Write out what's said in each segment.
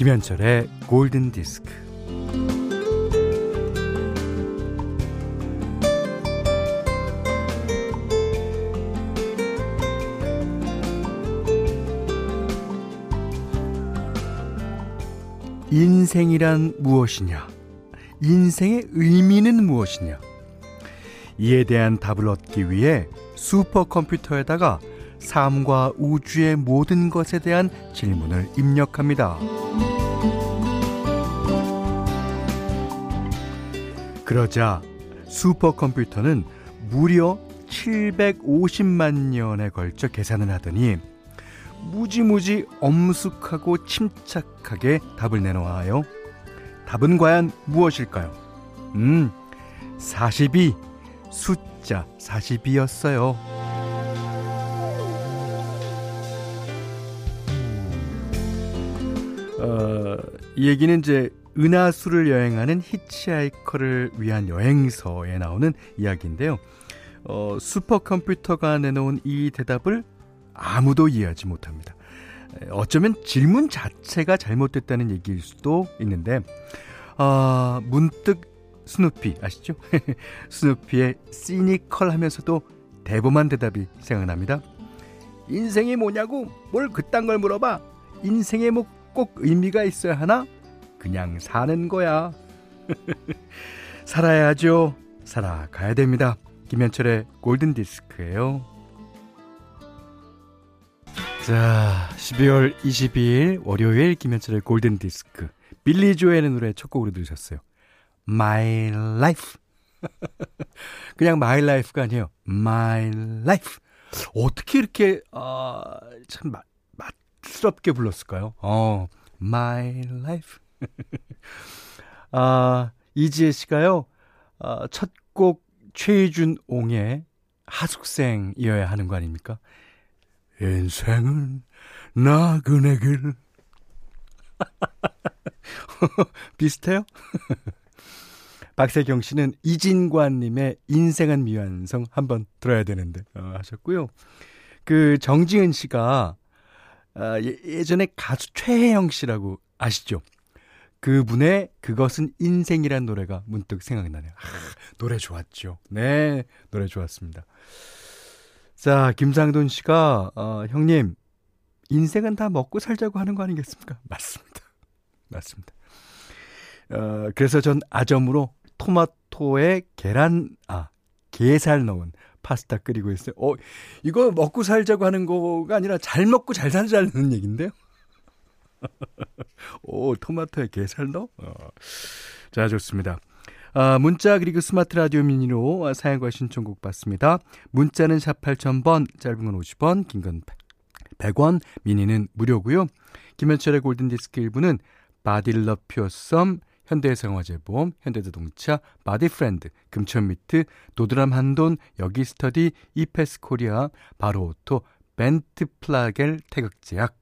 김현철의 골든 디스크. 인생이란 무엇이냐? 인생의 의미는 무엇이냐? 이에 대한 답을 얻기 위해 슈퍼컴퓨터에다가 삶과 우주의 모든 것에 대한 질문을 입력합니다. 그러자 슈퍼컴퓨터는 무려 750만 년에 걸쳐 계산을 하더니 무지무지 엄숙하고 침착하게 답을 내놓아요. 답은 과연 무엇일까요? 음, 42. 숫자 42였어요. 어, 이 얘기는 이제 은하수를 여행하는 히치하이커를 위한 여행서에 나오는 이야기인데요. 어, 슈퍼컴퓨터가 내놓은 이 대답을 아무도 이해하지 못합니다. 어쩌면 질문 자체가 잘못됐다는 얘기일 수도 있는데, 어, 문득 스누피 아시죠? 스누피의 시니컬 하면서도 대범한 대답이 생각납니다. 인생이 뭐냐고 뭘 그딴 걸 물어봐. 인생에 뭐 꼭 의미가 있어야 하나? 그냥 사는 거야. 살아야죠. 살아가야 됩니다. 김현철의 골든 디스크예요. 자, 12월 22일 월요일 김현철의 골든 디스크. 빌리 조엘의 노래 첫 곡으로 들으셨어요. My Life. 그냥 My Life가 아니에요. My Life. 어떻게 이렇게 어, 참 맛, 맛스럽게 불렀을까요? 어, My Life. 아, 이지혜 씨가요. 아, 첫곡 최희준 옹의 하숙생이어야 하는 거 아닙니까? 인생은 나그네 길. 비슷해요? 박세경 씨는 이진관님의 인생은 미완성 한번 들어야 되는데 어, 하셨고요. 그 정지은 씨가 아, 예, 전에 가수 최혜영 씨라고 아시죠? 그분의 그것은 인생이란 노래가 문득 생각이 나네요. 아, 노래 좋았죠. 네, 노래 좋았습니다. 자, 김상돈 씨가 어, 형님 인생은 다 먹고 살자고 하는 거 아니겠습니까? 맞습니다. 맞습니다. 어, 그래서 전 아점으로 토마토에 계란 아 게살 넣은 파스타 끓이고 있어요. 어, 이거 먹고 살자고 하는 거가 아니라 잘 먹고 잘 살자는 얘기인데요. 오, 토마토에 게살 넣어? 어. 자, 좋습니다. 아, 문자 그리고 스마트 라디오 미니로 사용과 신청곡 받습니다. 문자는 샵 8000번, 짧은 건 50원, 긴 건 100원, 미니는 무료고요. 김현철의 골든디스크 1부는 바딜러 퓨어썸, 현대생활재보험, 현대자동차, 바디프렌드, 금천미트, 도드람 한돈, 여기스터디, 이페스코리아, 바로오토, 벤트플라겔 태극제약,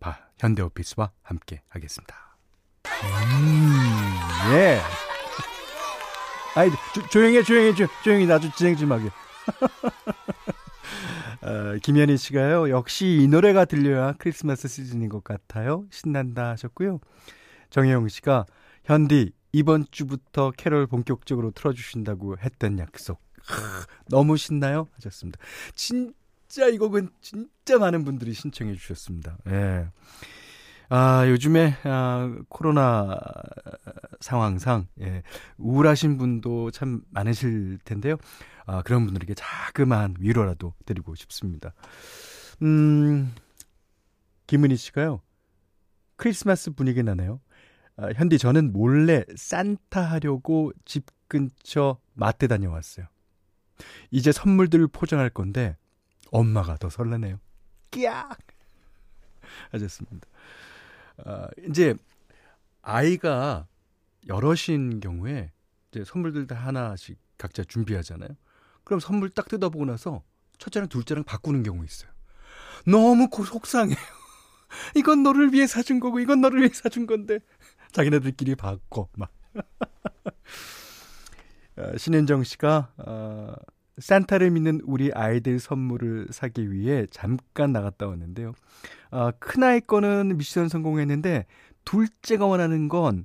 바, 현대오피스와 함께 하겠습니다. 음, 예. 아이, 조, 조용히 해, 조용히 나도 진행 좀 하게. 어, 김현희 씨가요, 역시 이 노래가 들려야 크리스마스 시즌인 것 같아요. 신난다 하셨고요. 정혜영 씨가, 현디, 이번 주부터 캐롤 본격적으로 틀어주신다고 했던 약속. 하, 너무 신나요? 하셨습니다. 진 짜 이 곡은 진짜 많은 분들이 신청해 주셨습니다. 예. 아, 요즘에, 아, 코로나 상황상, 예, 우울하신 분도 참 많으실 텐데요. 아, 그런 분들에게 자그마한 위로라도 드리고 싶습니다. 음, 김은희 씨가요, 크리스마스 분위기 나네요. 아, 현디, 저는 몰래 산타 하려고 집 근처 마트 다녀왔어요. 이제 선물들을 포장할 건데, 엄마가 더 설레네요. 끼악! 하셨습니다. 아, 이제 아이가 여럿인 경우에 이제 선물들 다 하나씩 각자 준비하잖아요. 그럼 선물 딱 뜯어보고 나서 첫째랑 둘째랑 바꾸는 경우 있어요. 너무 속상해요. 이건 너를 위해 사준 거고 이건 너를 위해 사준 건데 자기네들끼리 바꿔 막. 아, 신현정 씨가 어, 산타를 믿는 우리 아이들 선물을 사기 위해 잠깐 나갔다 왔는데요. 아, 큰아이 거는 미션 성공했는데 둘째가 원하는 건,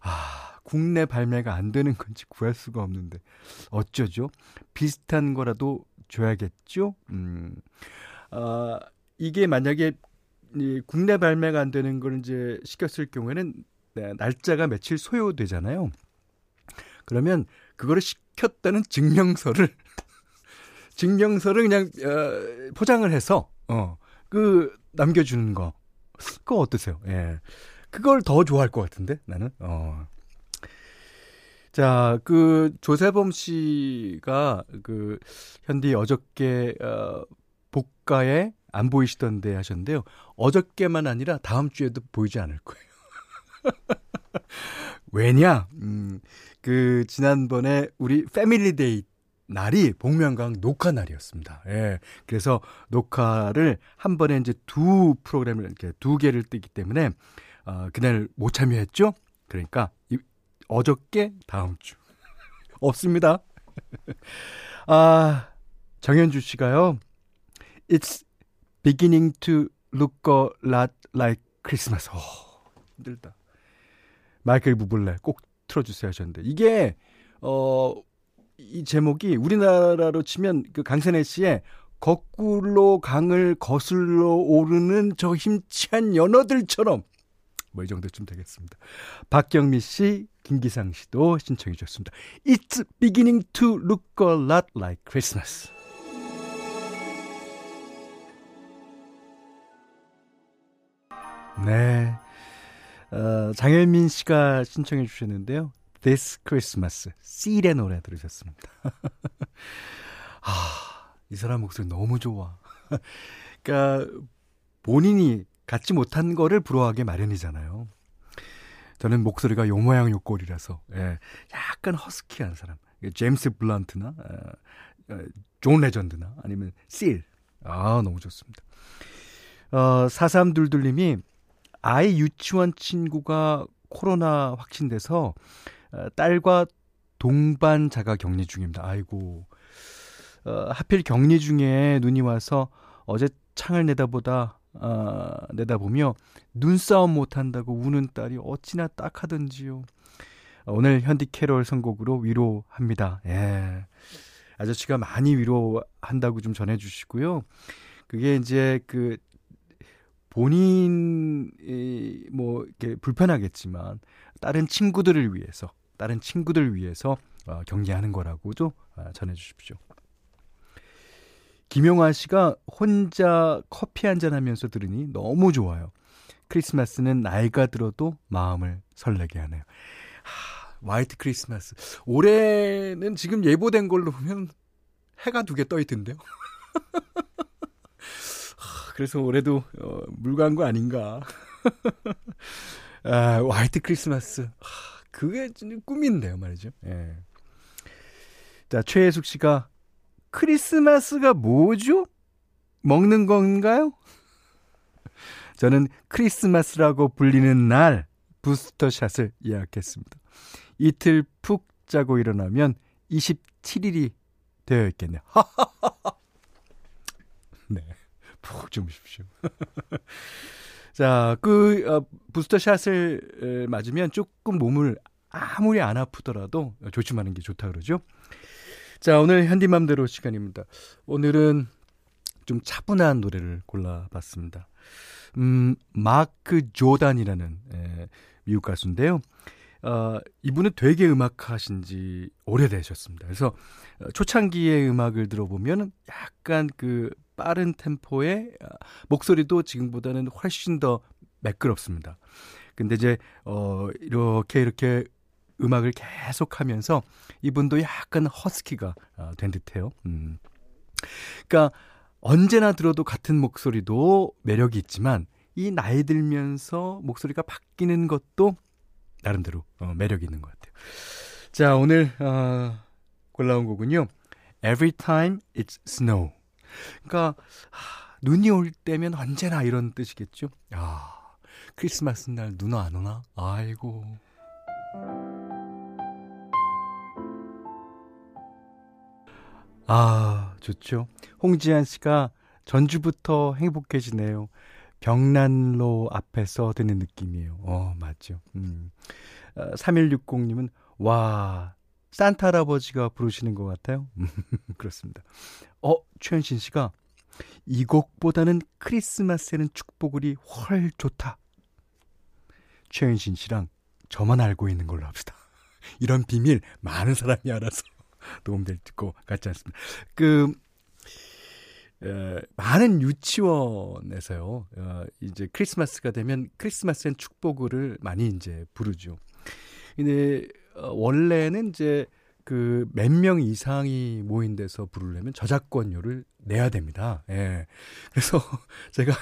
아, 국내 발매가 안 되는 건지 구할 수가 없는데, 어쩌죠? 비슷한 거라도 줘야겠죠? 음, 아, 이게 만약에 이 국내 발매가 안 되는 걸 이제 시켰을 경우에는 네, 날짜가 며칠 소요되잖아요. 그러면 그거를 시켰다는 증명서를 증명서를 그냥 어, 포장을 해서 어그 남겨주는 거 그거 어떠세요? 예. 그걸 더 좋아할 것 같은데 나는 어. 자, 그 조세범 씨가 그 현디 어저께 어 복가에 안 보이시던데 하셨는데요. 어저께만 아니라 다음 주에도 보이지 않을 거예요. 왜냐? 음, 그 지난번에 우리 Family Day 날이 복면가왕 녹화 날이었습니다. 예. 그래서 녹화를 한 번에 이제 두 프로그램을 이렇게 두 개를 뜨기 때문에 어, 그날 못 참여했죠. 그러니까 이, 어저께 다음 주 없습니다. 아 정현주 씨가요. It's beginning to look a lot like Christmas. 어, 힘들다. 마이클 부블레 꼭 틀어주세요 하셨는데 이게 어. 이 제목이 우리나라로 치면 그 강선혜 씨의 거꾸로 강을 거슬러 오르는 저 힘찬 연어들처럼 뭐 이 정도쯤 되겠습니다. 박경미 씨, 김기상 씨도 신청해 주셨습니다. It's beginning to look a lot like Christmas. 네. 어, 장현민 씨가 신청해 주셨는데요. This Christmas, 씰의 노래 들으셨습니다. 아, 이 사람 목소리 너무 좋아. 그러니까 본인이 갖지 못한 거를 부러워하게 마련이잖아요. 저는 목소리가 요 모양 요 꼴이라서 예, 약간 허스키한 사람. 제임스 블란트나 어, 어, 존 레전드나 아니면 씰. 아, 너무 좋습니다. 어, 4322님이 아이 유치원 친구가 코로나 확진돼서 어, 딸과 동반 자가 격리 중입니다. 아이고. 어, 하필 격리 중에 눈이 와서 어제 창을 내다보다 어, 내다보며 눈싸움 못한다고 우는 딸이 어찌나 딱하던지요. 어, 오늘 현디 캐롤 선곡으로 위로합니다. 예. 아저씨가 많이 위로한다고 좀 전해주시고요. 그게 이제 그 본인이 뭐 이렇게 불편하겠지만 다른 친구들을 위해서 다른 친구들 위해서 어, 경계하는 거라고도 어, 전해주십시오. 김용화 씨가 혼자 커피 한잔 하면서 들으니 너무 좋아요. 크리스마스는 나이가 들어도 마음을 설레게 하네요. 하, 화이트 크리스마스. 올해는 지금 예보된 걸로 보면 해가 두 개 떠 있던데요. 그래서 올해도 어, 물간 거 아닌가. 아, 화이트 크리스마스. 하, 그게 진 꿈인데요, 말이죠. 예. 자, 최혜숙 씨가 크리스마스가 뭐죠? 먹는 건가요? 저는 크리스마스라고 불리는 날 부스터샷을 예약했습니다. 이틀 푹 자고 일어나면 27일이 되어 있겠네요. 네. 푹 주무십시오. 자, 그 어, 부스터샷을 맞으면 조금 몸을 아무리 안 아프더라도 조심하는 게 좋다 그러죠. 자, 오늘 현디맘대로 시간입니다. 오늘은 좀 차분한 노래를 골라봤습니다. 음, 마크 조단이라는 에, 미국 가수인데요. 어, 이분은 되게 음악 하신 지 오래되셨습니다. 그래서 어, 초창기의 음악을 들어보면 약간 그 빠른 템포의 어, 목소리도 지금보다는 훨씬 더 매끄럽습니다. 근데 이제 어 이렇게 이렇게 음악을 계속 하면서 이분도 약간 허스키가 어, 된 듯해요. 음. 그러니까 언제나 들어도 같은 목소리도 매력이 있지만 이 나이 들면서 목소리가 바뀌는 것도 나름대로 어, 매력 있는 것 같아요. 자, 오늘 어, 골라온 곡은요. Every time it's snow. 그러니까 하, 눈이 올 때면 언제나 이런 뜻이겠죠. 아, 크리스마스 날 눈 안 오나? 아이고. 아, 좋죠. 홍지한 씨가 전주부터 행복해지네요. 경난로 앞에서 듣는 느낌이에요. 어, 맞죠. 음. 3160님은, 어, 와, 산타 할아버지가 부르시는 것 같아요. 그렇습니다. 어, 최현신 씨가 이 곡보다는 크리스마스에는 축복을이 훨 좋다. 최현신 씨랑 저만 알고 있는 걸로 합시다. 이런 비밀 많은 사람이 알아서 도움될 것 같지 않습니다. 그, 에, 많은 유치원에서요, 어, 이제 크리스마스가 되면 크리스마스엔 축복을 많이 이제 부르죠. 근데, 어, 원래는 이제 그 몇 명 이상이 모인 데서 부르려면 저작권료를 내야 됩니다. 예. 그래서 제가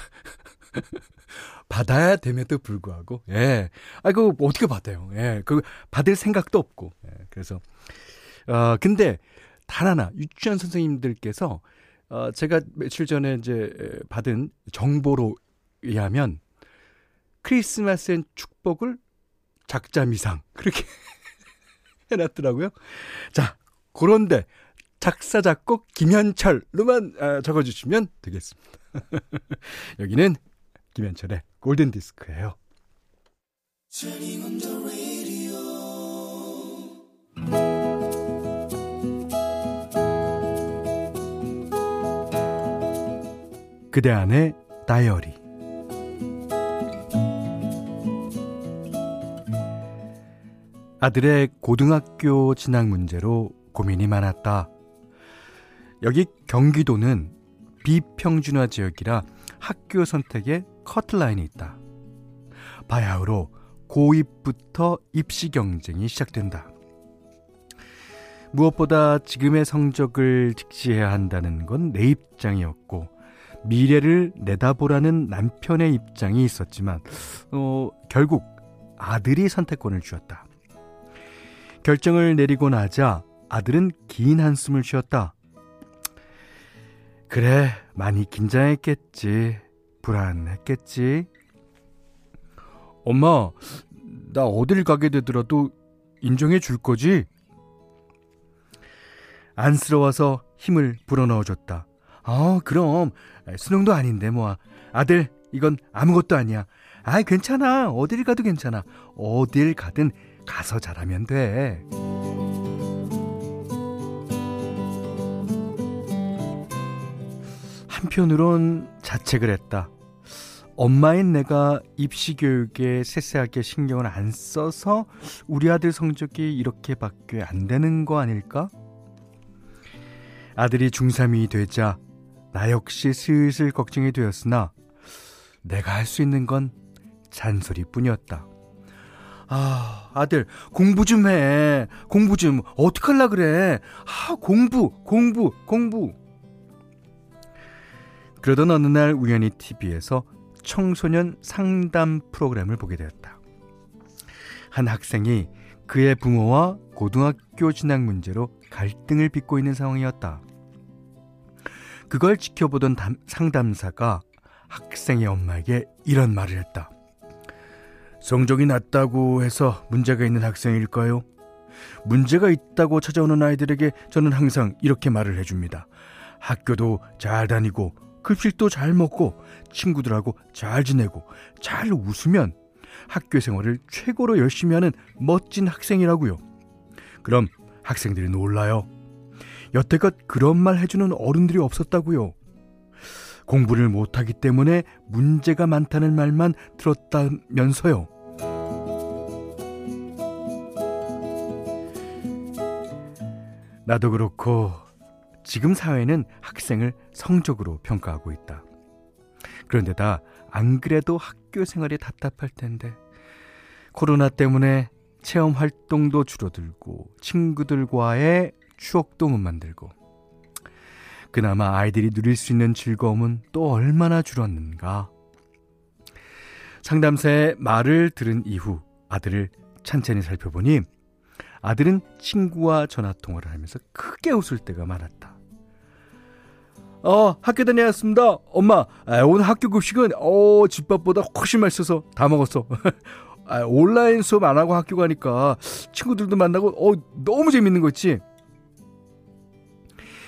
받아야 됨에도 불구하고, 예. 아, 그 어떻게 받아요? 예. 그 받을 생각도 없고. 예. 그래서, 어, 근데 단 하나, 유치원 선생님들께서, 어, 제가 며칠 전에 이제 받은 정보로 의하면, 크리스마스엔 축복을 작자 미상. 그렇게 해놨더라고요. 자, 그런데 작사, 작곡 김현철로만 아, 적어주시면 되겠습니다. 여기는 김현철의 골든 디스크예요. 그대 안의 다이어리 아들의 고등학교 진학 문제로 고민이 많았다. 여기 경기도는 비평준화 지역이라 학교 선택에 커트라인이 있다. 바야흐로 고2부터 입시 경쟁이 시작된다. 무엇보다 지금의 성적을 직시해야 한다는 건 내 입장이었고 미래를 내다보라는 남편의 입장이 있었지만 어, 결국 아들이 선택권을 주었다. 결정을 내리고 나자 아들은 긴 한숨을 쉬었다. 그래, 많이 긴장했겠지. 불안했겠지. 엄마, 나 어딜 가게 되더라도 인정해 줄 거지? 안쓰러워서 힘을 불어넣어 줬다. 아, 그럼. 수능도 아닌데, 뭐. 아들, 이건 아무것도 아니야. 아이, 괜찮아. 어딜 가도 괜찮아. 어딜 가든 가서 잘하면 돼. 한편으론 자책을 했다. 엄마인 내가 입시 교육에 세세하게 신경을 안 써서 우리 아들 성적이 이렇게밖에 안 되는 거 아닐까? 아들이 중3이 되자 나 역시 슬슬 걱정이 되었으나 내가 할 수 있는 건 잔소리뿐이었다. 아, 아들, 공부 좀 해. 공부 좀, 어떡할라 그래. 아, 공부, 공부, 공부. 그러던 어느 날 우연히 TV에서 청소년 상담 프로그램을 보게 되었다. 한 학생이 그의 부모와 고등학교 진학 문제로 갈등을 빚고 있는 상황이었다. 그걸 지켜보던 담, 상담사가 학생의 엄마에게 이런 말을 했다. 성적이 낮다고 해서 문제가 있는 학생일까요? 문제가 있다고 찾아오는 아이들에게 저는 항상 이렇게 말을 해줍니다. 학교도 잘 다니고 급식도 잘 먹고 친구들하고 잘 지내고 잘 웃으면 학교 생활을 최고로 열심히 하는 멋진 학생이라고요. 그럼 학생들이 놀라요. 여태껏 그런 말 해주는 어른들이 없었다고요. 공부를 못하기 때문에 문제가 많다는 말만 들었다면서요. 나도 그렇고 지금 사회는 학생을 성적으로 평가하고 있다. 그런데다 안 그래도 학교 생활이 답답할 텐데 코로나 때문에 체험 활동도 줄어들고 친구들과의 추억도 못 만들고 그나마 아이들이 누릴 수 있는 즐거움은 또 얼마나 줄었는가. 상담사의 말을 들은 이후 아들을 찬찬히 살펴보니 아들은 친구와 전화 통화를 하면서 크게 웃을 때가 많았다. 어, 학교 다녀왔습니다. 엄마, 아, 오늘 학교 급식은, 어, 집밥보다 훨씬 맛있어서 다 먹었어. 아, 온라인 수업 안 하고 학교 가니까 친구들도 만나고, 어, 너무 재밌는 거 있지?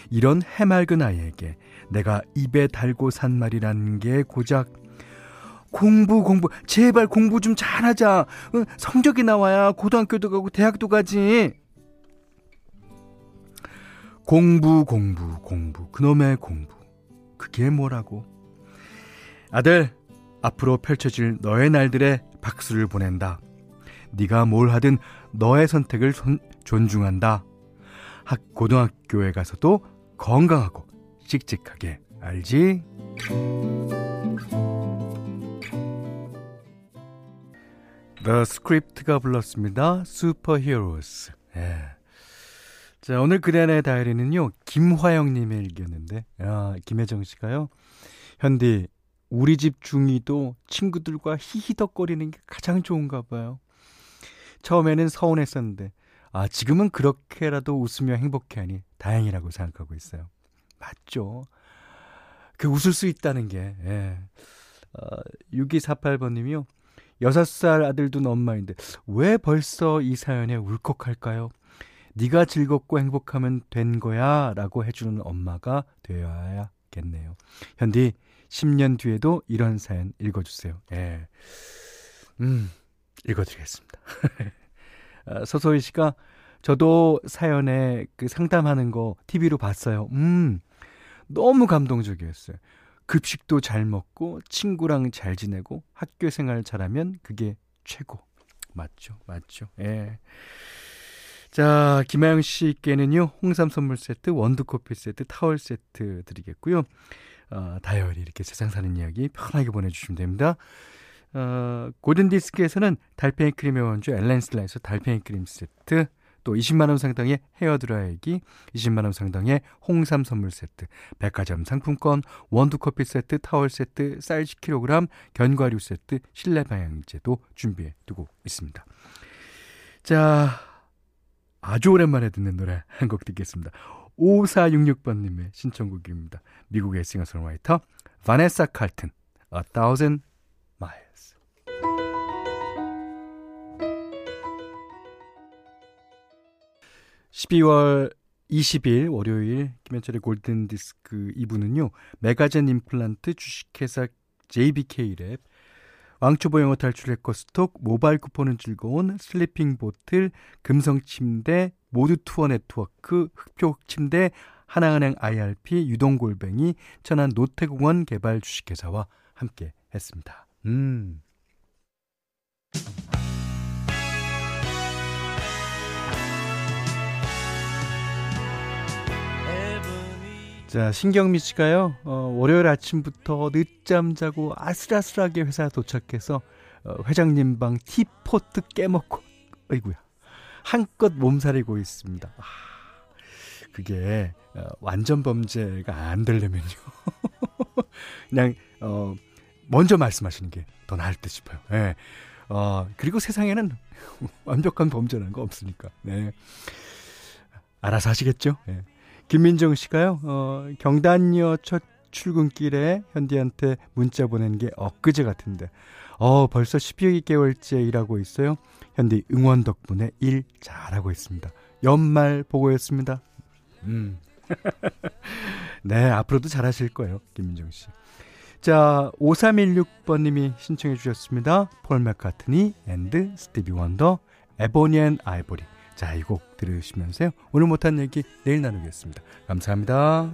이런 해맑은 아이에게 내가 입에 달고 산 말이라는 게 고작, 공부 공부 제발 공부 좀 잘하자. 응, 성적이 나와야 고등학교도 가고 대학도 가지. 공부 공부 공부 그놈의 공부 그게 뭐라고? 아들 앞으로 펼쳐질 너의 날들에 박수를 보낸다. 네가 뭘 하든 너의 선택을 손, 존중한다. 학 고등학교에 가서도 건강하고 씩씩하게 알지? The Script가 불렀습니다. Superheroes. 예. 자, 오늘 그대안의 다이리는요, 김화영님의 일기였는데, 야, 김혜정 씨가요, 현디, 우리 집 중이도 친구들과 히히덕거리는 게 가장 좋은가 봐요. 처음에는 서운했었는데, 아, 지금은 그렇게라도 웃으며 행복해하니 다행이라고 생각하고 있어요. 맞죠? 그 웃을 수 있다는 게, 예. 어, 6248번님이요. 6살 아들 둔 엄마인데, 왜 벌써 이 사연에 울컥할까요? 네가 즐겁고 행복하면 된 거야 라고 해주는 엄마가 되어야겠네요. 현디 10년 뒤에도 이런 사연 읽어주세요. 예. 음, 읽어드리겠습니다. 아, 서소희 씨가 저도 사연에 그 상담하는 거 TV로 봤어요. 음, 너무 감동적이었어요. 급식도 잘 먹고 친구랑 잘 지내고 학교 생활 잘하면 그게 최고. 맞죠, 맞죠. 예. 자, 김하영 씨께는요, 홍삼 선물 세트, 원두 커피 세트, 타월 세트 드리겠고요. 어, 다이어리 이렇게 세상 사는 이야기 편하게 보내주시면 됩니다. 어, 고든디스크에서는 달팽이 크림의 원주 엘렌슬라에서 달팽이 크림 세트, 또 20만원 상당의 헤어드라이기, 20만원 상당의 홍삼 선물 세트, 백화점 상품권, 원두커피 세트, 타월 세트, 쌀 10kg, 견과류 세트, 실내 방향제도 준비해 두고 있습니다. 자, 아주 오랜만에 듣는 노래 한 곡 듣겠습니다. 5466번님의 신청곡입니다. 미국의 싱어송라이터 바네사 칼튼, A Thousand Miles. 12월 20일 월요일 김현철의 골든디스크 2부는요. 메가젠 임플란트 주식회사 JBK랩 왕초보 영어 탈출 해커스톡, 모바일 쿠폰은 즐거운 슬리핑 보틀, 금성 침대, 모두 투어 네트워크, 흑표 침대, 하나은행 IRP, 유동골뱅이, 천안 노태공원 개발 주식회사와 함께 했습니다. 음. 자, 신경미 씨가요, 어, 월요일 아침부터 늦잠 자고 아슬아슬하게 회사 도착해서, 어, 회장님 방 티포트 깨먹고, 어이구야. 한껏 몸살이고 있습니다. 아, 그게, 어, 완전 범죄가 안 되려면요. 그냥, 어, 먼저 말씀하시는 게 더 나을 듯 싶어요. 예. 어, 그리고 세상에는 완벽한 범죄라는 거 없으니까. 네. 알아서 하시겠죠? 예. 김민정 씨가요, 어, 경단녀 첫 출근길에 현디한테 문자 보낸 게 엊그제 같은데, 어, 벌써 12개월째 일하고 있어요. 현디 응원 덕분에 일 잘하고 있습니다. 연말 보고였습니다. 음. 네, 앞으로도 잘하실 거예요, 김민정 씨. 자, 5316번님이 신청해 주셨습니다. 폴 맥카트니 and 스티비 원더, Ebony and Ivory. 자, 이 곡 들으시면서요. 오늘 못한 얘기 내일 나누겠습니다. 감사합니다.